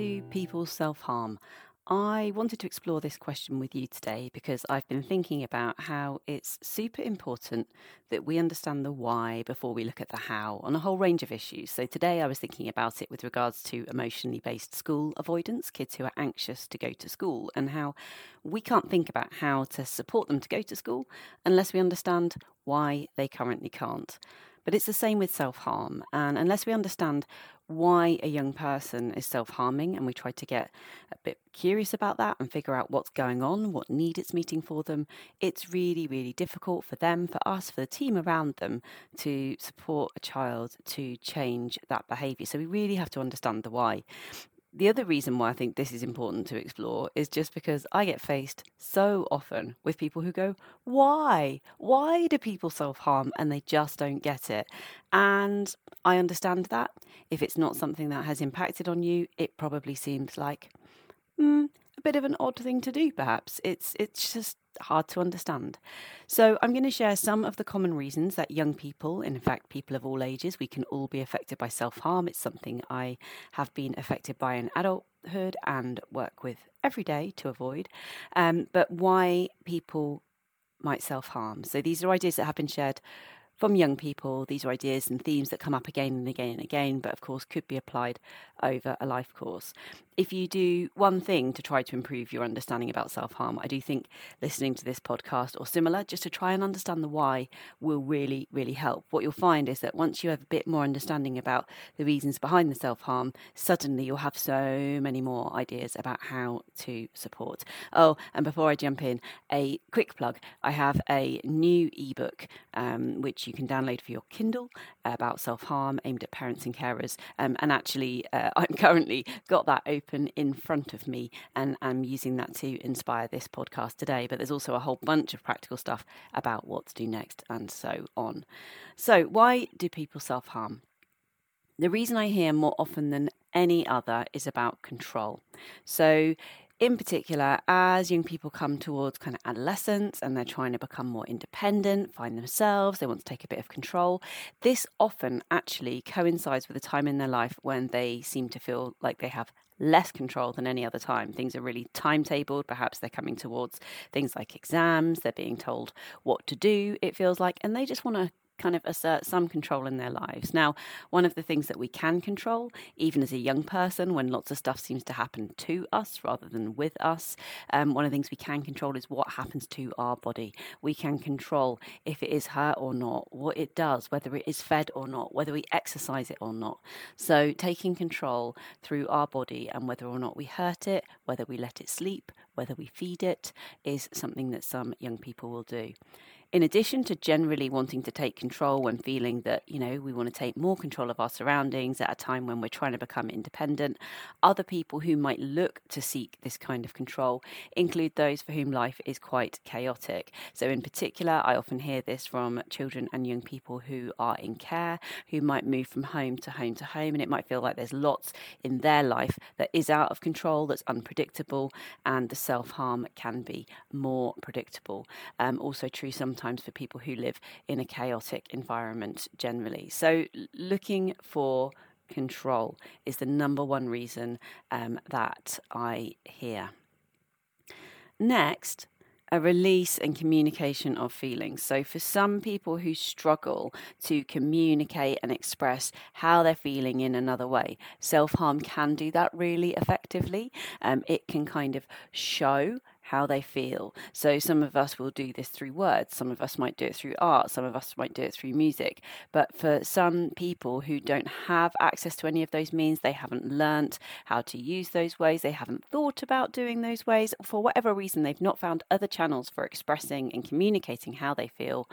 do people self harm? I wanted to explore this question with you today because I've been thinking about how it's super important that we understand the why before we look at the how on a whole range of issues. So, today I was thinking about it with regards to emotionally based school avoidance, kids who are anxious to go to school, and how we can't think about how to support them to go to school unless we understand why they currently can't. But it's the same with self harm. And unless we understand why a young person is self harming, and we try to get a bit curious about that and figure out what's going on, what need it's meeting for them, it's really, really difficult for them, for us, for the team around them to support a child to change that behaviour. So we really have to understand the why the other reason why I think this is important to explore is just because I get faced so often with people who go, Why? Why do people self harm? And they just don't get it. And I understand that. If it's not something that has impacted on you, it probably seems like mm, a bit of an odd thing to do, perhaps. It's, it's just hard to understand. So, I'm going to share some of the common reasons that young people, in fact, people of all ages, we can all be affected by self harm. It's something I have been affected by in adulthood and work with every day to avoid. Um, but why people might self harm. So, these are ideas that have been shared from young people. These are ideas and themes that come up again and again and again, but of course could be applied over a life course if you do one thing to try to improve your understanding about self harm, I do think listening to this podcast or similar, just to try and understand the why, will really, really help. What you'll find is that once you have a bit more understanding about the reasons behind the self harm, suddenly you'll have so many more ideas about how to support. Oh, and before I jump in, a quick plug I have a new ebook um, which you can download for your Kindle about self harm aimed at parents and carers. Um, and actually, uh, I'm currently got that open open in front of me, and I'm using that to inspire this podcast today. But there's also a whole bunch of practical stuff about what to do next and so on. So, why do people self harm? The reason I hear more often than any other is about control. So, in particular, as young people come towards kind of adolescence and they're trying to become more independent, find themselves, they want to take a bit of control, this often actually coincides with a time in their life when they seem to feel like they have less control than any other time. Things are really timetabled. Perhaps they're coming towards things like exams, they're being told what to do, it feels like, and they just want to kind of assert some control in their lives. Now, one of the things that we can control, even as a young person, when lots of stuff seems to happen to us rather than with us, um, one of the things we can control is what happens to our body. We can control if it is hurt or not, what it does, whether it is fed or not, whether we exercise it or not. So, taking control through our body and whether or not we hurt it, whether we let it sleep, whether we feed it, is something that some young people will do in addition to generally wanting to take control when feeling that, you know, we want to take more control of our surroundings at a time when we're trying to become independent, other people who might look to seek this kind of control include those for whom life is quite chaotic. So, in particular, I often hear this from children and young people who are in care, who might move from home to home to home, and it might feel like there's lots in their life that is out of control, that's unpredictable, and the self harm can be more predictable. Um, also, true sometimes sometimes for people who live in a chaotic environment generally. So, looking for control is the number one reason um, that I hear. Next, a release and communication of feelings. So, for some people who struggle to communicate and express how they're feeling in another way, self harm can do that really effectively. Um, it can kind of show how they feel. So some of us will do this through words, some of us might do it through art, some of us might do it through music. But for some people who don't have access to any of those means, they haven't learnt how to use those ways, they haven't thought about doing those ways, for whatever reason, they've not found other channels for expressing and communicating how they feel,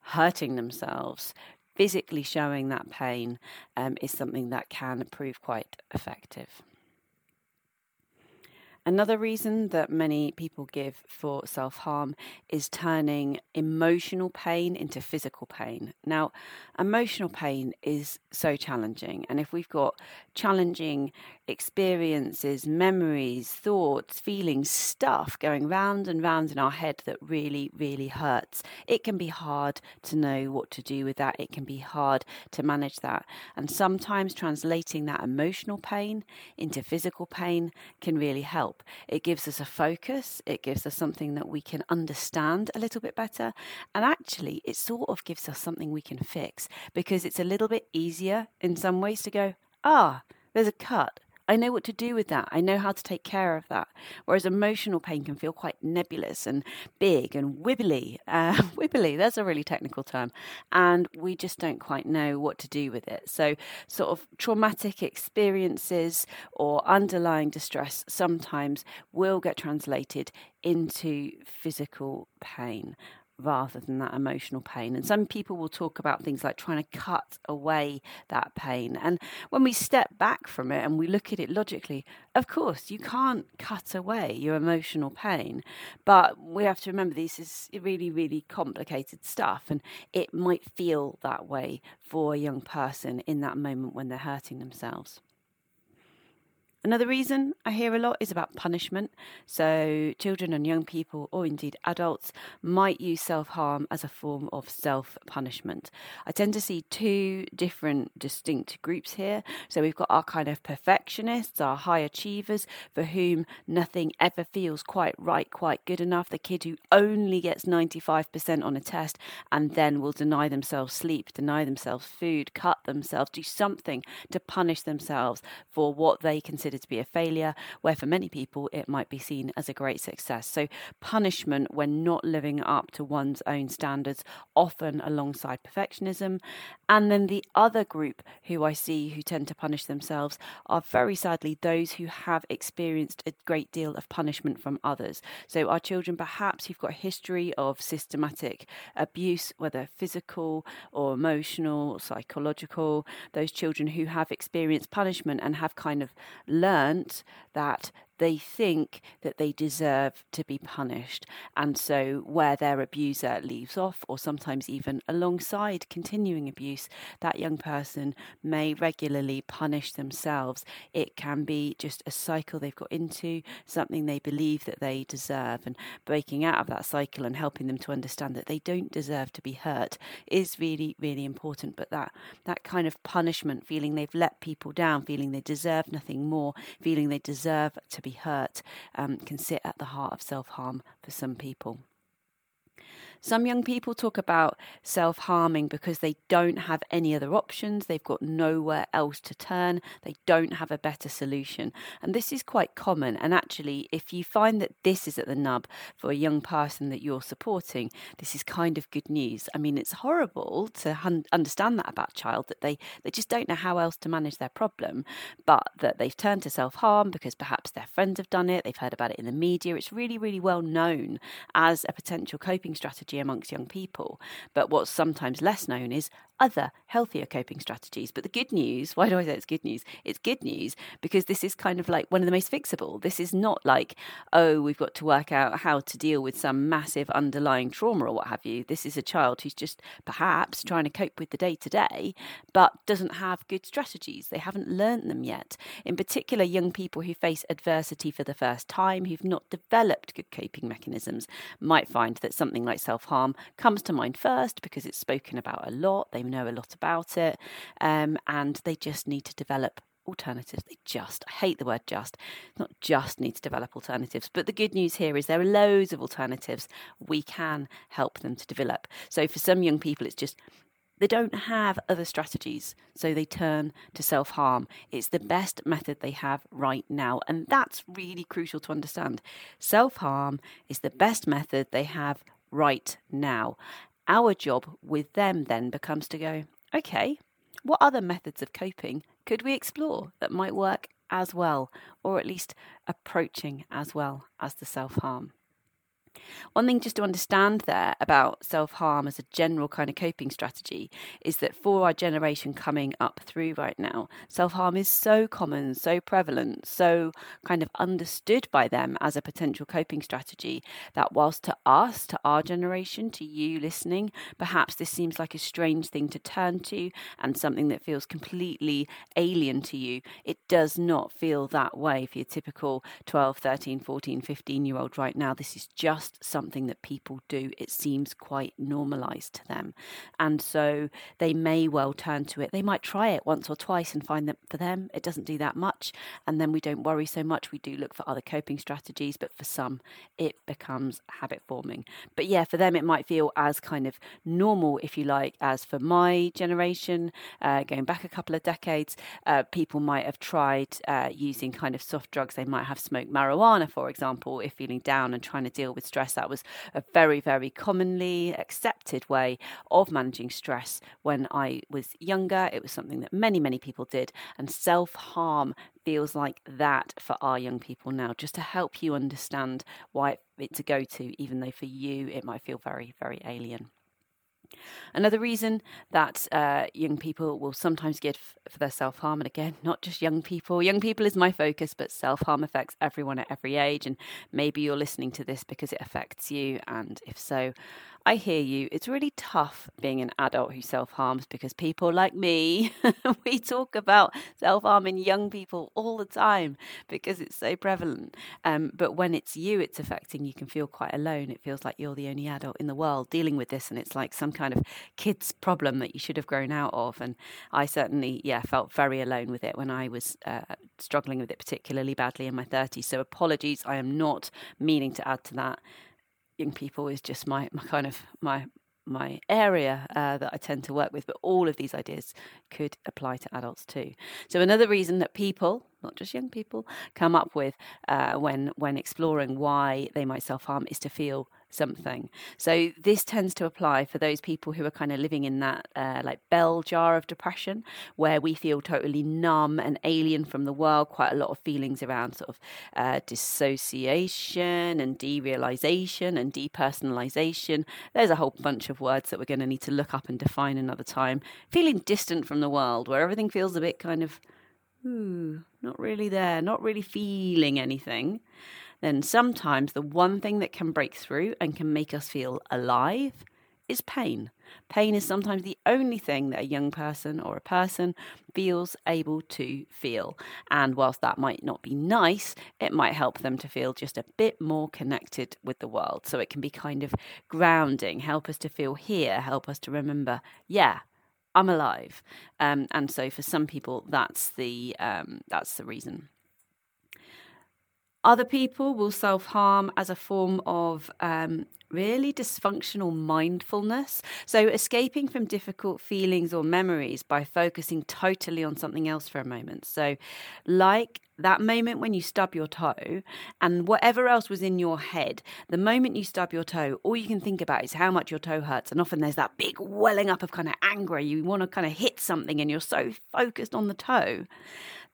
hurting themselves. Physically showing that pain um, is something that can prove quite effective. Another reason that many people give for self harm is turning emotional pain into physical pain. Now, emotional pain is so challenging, and if we've got challenging experiences, memories, thoughts, feelings, stuff going round and round in our head that really, really hurts. It can be hard to know what to do with that. It can be hard to manage that. And sometimes translating that emotional pain into physical pain can really help. It gives us a focus, it gives us something that we can understand a little bit better. And actually, it sort of gives us something we can fix because it's a little bit easier in some ways to go, ah, there's a cut. I know what to do with that. I know how to take care of that. Whereas emotional pain can feel quite nebulous and big and wibbly. Uh, wibbly, that's a really technical term. And we just don't quite know what to do with it. So, sort of traumatic experiences or underlying distress sometimes will get translated into physical pain rather than that emotional pain. And some people will talk about things like trying to cut away that pain. And when we step back from it and we look at it logically, of course, you can't cut away your emotional pain. But we have to remember this is really, really complicated stuff. And it might feel that way for a young person in that moment when they're hurting themselves. Another reason I hear a lot is about punishment. So, children and young people, or indeed adults, might use self harm as a form of self punishment. I tend to see two different distinct groups here. So, we've got our kind of perfectionists, our high achievers, for whom nothing ever feels quite right, quite good enough. The kid who only gets 95% on a test and then will deny themselves sleep, deny themselves food, cut themselves, do something to punish themselves for what they consider considered to be a failure, where for many people it might be seen as a great success. So, punishment when not living up to one's own standards, often alongside perfectionism. And then the other group who I see who tend to punish themselves are very sadly those who have experienced a great deal of punishment from others. So, our children perhaps who've got a history of systematic abuse, whether physical or emotional, psychological, those children who have experienced punishment and have kind of learnt that they think that they deserve to be punished. And so, where their abuser leaves off, or sometimes even alongside continuing abuse, that young person may regularly punish themselves. It can be just a cycle they've got into, something they believe that they deserve, and breaking out of that cycle and helping them to understand that they don't deserve to be hurt is really, really important. But that, that kind of punishment, feeling they've let people down, feeling they deserve nothing more, feeling they deserve to be be hurt um, can sit at the heart of self harm for some people. Some young people talk about self harming because they don't have any other options. They've got nowhere else to turn. They don't have a better solution. And this is quite common. And actually, if you find that this is at the nub for a young person that you're supporting, this is kind of good news. I mean, it's horrible to understand that about a child that they, they just don't know how else to manage their problem, but that they've turned to self harm because perhaps their friends have done it, they've heard about it in the media. It's really, really well known as a potential coping strategy strategy amongst young people. But what's sometimes less known is other healthier coping strategies. But the good news, why do I say it's good news? It's good news because this is kind of like one of the most fixable. This is not like, oh, we've got to work out how to deal with some massive underlying trauma or what have you. This is a child who's just perhaps trying to cope with the day to day, but doesn't have good strategies. They haven't learned them yet. In particular, young people who face adversity for the first time, who've not developed good coping mechanisms, might find that something like self harm comes to mind first because it's spoken about a lot. They know a lot about it, um, and they just need to develop alternatives. They just, I hate the word just, not just need to develop alternatives. But the good news here is there are loads of alternatives we can help them to develop. So for some young people, it's just they don't have other strategies, so they turn to self harm. It's the best method they have right now, and that's really crucial to understand. Self harm is the best method they have right now. Our job with them then becomes to go, okay, what other methods of coping could we explore that might work as well, or at least approaching as well as the self harm? One thing just to understand there about self harm as a general kind of coping strategy is that for our generation coming up through right now, self harm is so common, so prevalent, so kind of understood by them as a potential coping strategy that whilst to us, to our generation, to you listening, perhaps this seems like a strange thing to turn to and something that feels completely alien to you, it does not feel that way for your typical 12, 13, 14, 15 year old right now. This is just something that people do. It seems quite normalized to them. And so they may well turn to it. They might try it once or twice and find that for them it doesn't do that much. And then we don't worry so much. We do look for other coping strategies, but for some it becomes habit forming. But yeah, for them it might feel as kind of normal, if you like, as for my generation, uh, going back a couple of decades, uh, people might have tried uh, using kind of soft drugs. They might have smoked marijuana, for example, if feeling down and trying to deal with stress. That was a very, very commonly accepted way of managing stress when I was younger. It was something that many, many people did. And self harm feels like that for our young people now, just to help you understand why it's a go to, even though for you it might feel very, very alien. Another reason that uh, young people will sometimes give for their self harm, and again, not just young people, young people is my focus, but self harm affects everyone at every age. And maybe you're listening to this because it affects you. And if so, I hear you. It's really tough being an adult who self harms because people like me, we talk about self harming young people all the time because it's so prevalent. Um, but when it's you it's affecting, you can feel quite alone. It feels like you're the only adult in the world dealing with this, and it's like some kind of kid's problem that you should have grown out of. And I certainly, yeah, felt very alone with it when I was uh, struggling with it particularly badly in my 30s. So apologies, I am not meaning to add to that young people is just my, my kind of my my area uh, that I tend to work with, but all of these ideas could apply to adults too. So another reason that people, not just young people, come up with uh, when when exploring why they might self harm is to feel something. So this tends to apply for those people who are kind of living in that uh, like bell jar of depression, where we feel totally numb and alien from the world. Quite a lot of feelings around sort of uh, dissociation and derealization and depersonalization. There's a whole bunch of words that we're going to need to look up and define another time. Feeling distant from the world, where everything feels a bit kind of, ooh, not really there, not really feeling anything then sometimes the one thing that can break through and can make us feel alive is pain. Pain is sometimes the only thing that a young person or a person feels able to feel. And whilst that might not be nice, it might help them to feel just a bit more connected with the world. So it can be kind of grounding, help us to feel here, help us to remember, yeah, I'm alive. Um, and so for some people, that's the um, that's the reason. Other people will self harm as a form of um, really dysfunctional mindfulness. So, escaping from difficult feelings or memories by focusing totally on something else for a moment. So, like that moment when you stub your toe and whatever else was in your head, the moment you stub your toe, all you can think about is how much your toe hurts. And often there's that big welling up of kind of anger. You want to kind of hit something and you're so focused on the toe.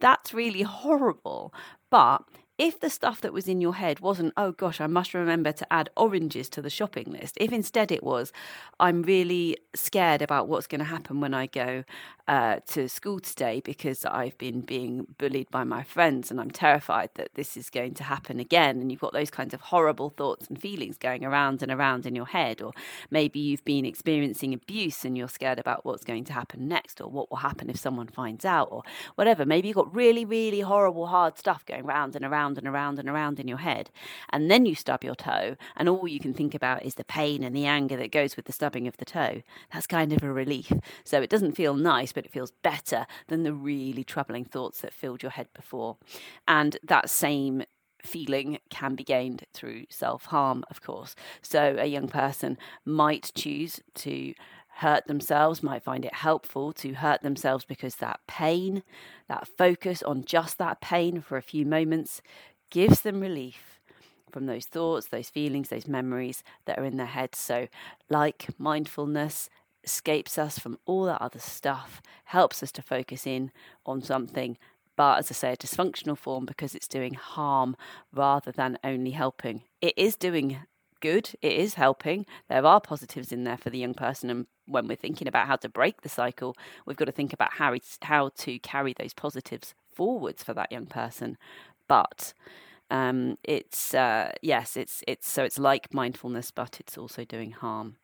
That's really horrible. But if the stuff that was in your head wasn't, oh gosh, I must remember to add oranges to the shopping list, if instead it was, I'm really scared about what's going to happen when I go uh, to school today because I've been being bullied by my friends and I'm terrified that this is going to happen again. And you've got those kinds of horrible thoughts and feelings going around and around in your head. Or maybe you've been experiencing abuse and you're scared about what's going to happen next or what will happen if someone finds out or whatever. Maybe you've got really, really horrible, hard stuff going around and around and around and around in your head. And then you stub your toe and all you can think about is the pain and the anger that goes with the stubbing of the toe. That's kind of a relief. So it doesn't feel nice but it feels better than the really troubling thoughts that filled your head before. And that same feeling can be gained through self harm, of course. So a young person might choose to hurt themselves, might find it helpful to hurt themselves because that pain, that focus on just that pain for a few moments, gives them relief from those thoughts, those feelings, those memories that are in their head. So, like mindfulness, escapes us from all that other stuff, helps us to focus in on something, but as I say, a dysfunctional form because it's doing harm rather than only helping. It is doing good. It is helping. There are positives in there for the young person. And when we're thinking about how to break the cycle, we've got to think about how, how to carry those positives forwards for that young person. But um, it's uh, yes, it's it's so it's like mindfulness, but it's also doing harm.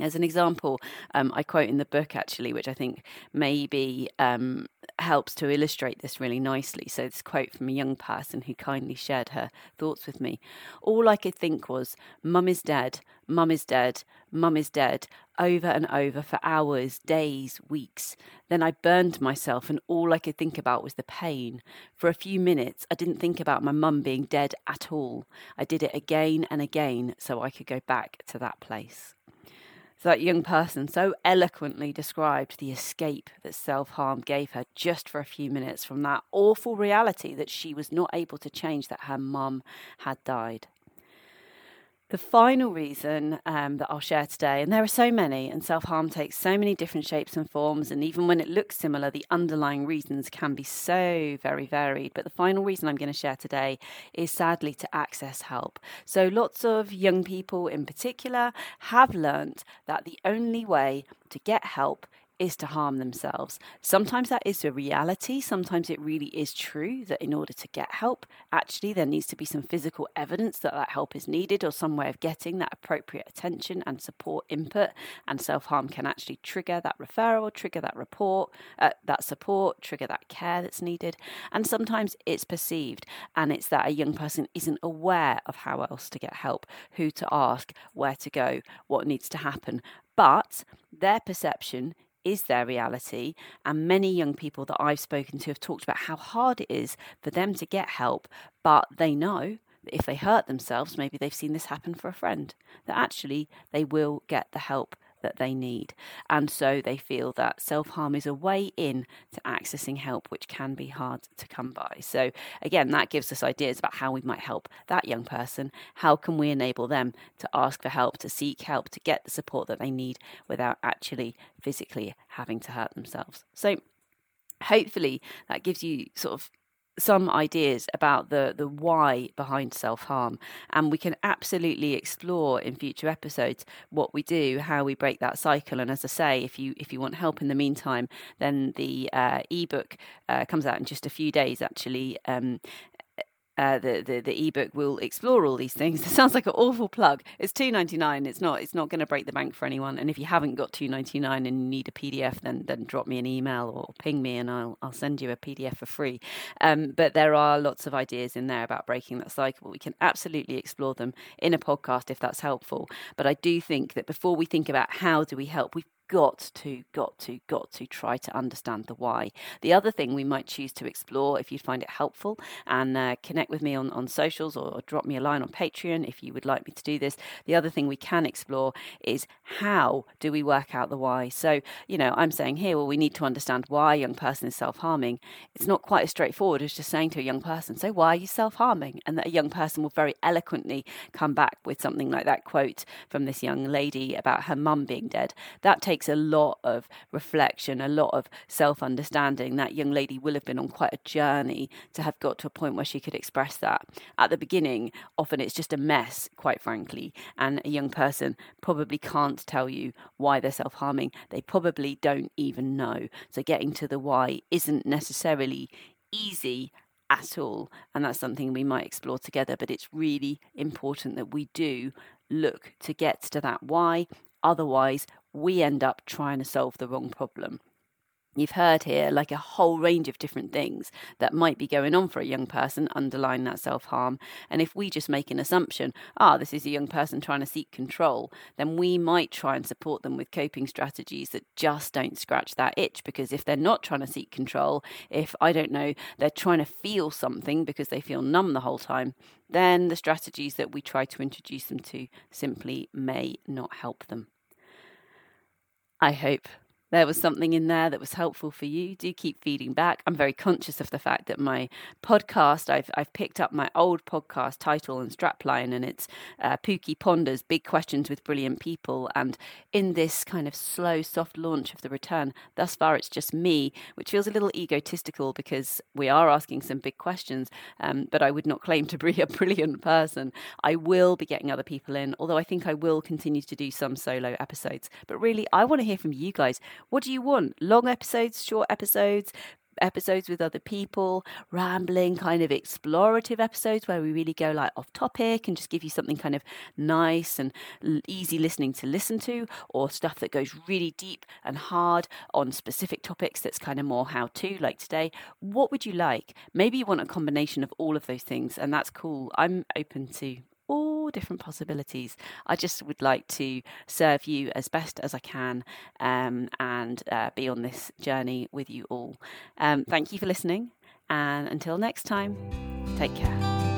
As an example, um, I quote in the book actually, which I think maybe um, helps to illustrate this really nicely. So, this quote from a young person who kindly shared her thoughts with me. All I could think was, Mum is dead, Mum is dead, Mum is dead, over and over for hours, days, weeks. Then I burned myself, and all I could think about was the pain. For a few minutes, I didn't think about my mum being dead at all. I did it again and again so I could go back to that place. That young person so eloquently described the escape that self harm gave her just for a few minutes from that awful reality that she was not able to change that her mum had died. The final reason um, that I'll share today, and there are so many, and self harm takes so many different shapes and forms, and even when it looks similar, the underlying reasons can be so very varied. But the final reason I'm going to share today is sadly to access help. So, lots of young people in particular have learnt that the only way to get help is to harm themselves. Sometimes that is a reality. Sometimes it really is true that in order to get help, actually, there needs to be some physical evidence that that help is needed or some way of getting that appropriate attention and support input. And self harm can actually trigger that referral, trigger that report, uh, that support, trigger that care that's needed. And sometimes it's perceived, and it's that a young person isn't aware of how else to get help, who to ask, where to go, what needs to happen. But their perception is their reality. And many young people that I've spoken to have talked about how hard it is for them to get help, but they know that if they hurt themselves, maybe they've seen this happen for a friend, that actually they will get the help that they need. And so they feel that self harm is a way in to accessing help, which can be hard to come by. So, again, that gives us ideas about how we might help that young person. How can we enable them to ask for help, to seek help, to get the support that they need without actually physically having to hurt themselves? So, hopefully, that gives you sort of some ideas about the the why behind self harm, and we can absolutely explore in future episodes what we do, how we break that cycle. And as I say, if you if you want help in the meantime, then the uh, ebook uh, comes out in just a few days. Actually, um, uh, the, the the ebook will explore all these things. It sounds like an awful plug. It's two ninety nine. It's not. It's not going to break the bank for anyone. And if you haven't got two ninety nine and need a PDF, then then drop me an email or ping me, and I'll I'll send you a PDF for free. Um, but there are lots of ideas in there about breaking that cycle. We can absolutely explore them in a podcast if that's helpful. But I do think that before we think about how do we help, we've got to, got to, got to try to understand the why. The other thing we might choose to explore if you find it helpful and uh, connect with me on, on socials or, or drop me a line on Patreon if you would like me to do this. The other thing we can explore is how do we work out the why? So, you know, I'm saying here, well, we need to understand why a young person is self harming. It's not quite as straightforward as just saying to a young person, so why are you self harming? And that a young person will very eloquently come back with something like that quote from this young lady about her mum being dead. That takes takes a lot of reflection, a lot of self understanding. That young lady will have been on quite a journey to have got to a point where she could express that. At the beginning, often it's just a mess, quite frankly, and a young person probably can't tell you why they're self harming. They probably don't even know. So getting to the why isn't necessarily easy at all. And that's something we might explore together. But it's really important that we do look to get to that why. Otherwise, we end up trying to solve the wrong problem. You've heard here like a whole range of different things that might be going on for a young person underlying that self harm. And if we just make an assumption, ah, this is a young person trying to seek control, then we might try and support them with coping strategies that just don't scratch that itch. Because if they're not trying to seek control, if I don't know, they're trying to feel something because they feel numb the whole time, then the strategies that we try to introduce them to simply may not help them. I hope there was something in there that was helpful for you, do keep feeding back. I'm very conscious of the fact that my podcast, I've, I've picked up my old podcast title and strapline, and it's uh, Pooky Ponders Big Questions with Brilliant People. And in this kind of slow, soft launch of the return, thus far it's just me, which feels a little egotistical because we are asking some big questions, um, but I would not claim to be a brilliant person. I will be getting other people in, although I think I will continue to do some solo episodes. But really, I want to hear from you guys. What do you want? Long episodes, short episodes? episodes with other people, rambling, kind of explorative episodes where we really go like off topic and just give you something kind of nice and easy listening to listen to, or stuff that goes really deep and hard on specific topics that's kind of more how to, like today. What would you like? Maybe you want a combination of all of those things, and that's cool. I'm open to all different possibilities. I just would like to serve you as best as I can um, and uh, be on this journey with you all. Um, thank you for listening, and until next time, take care.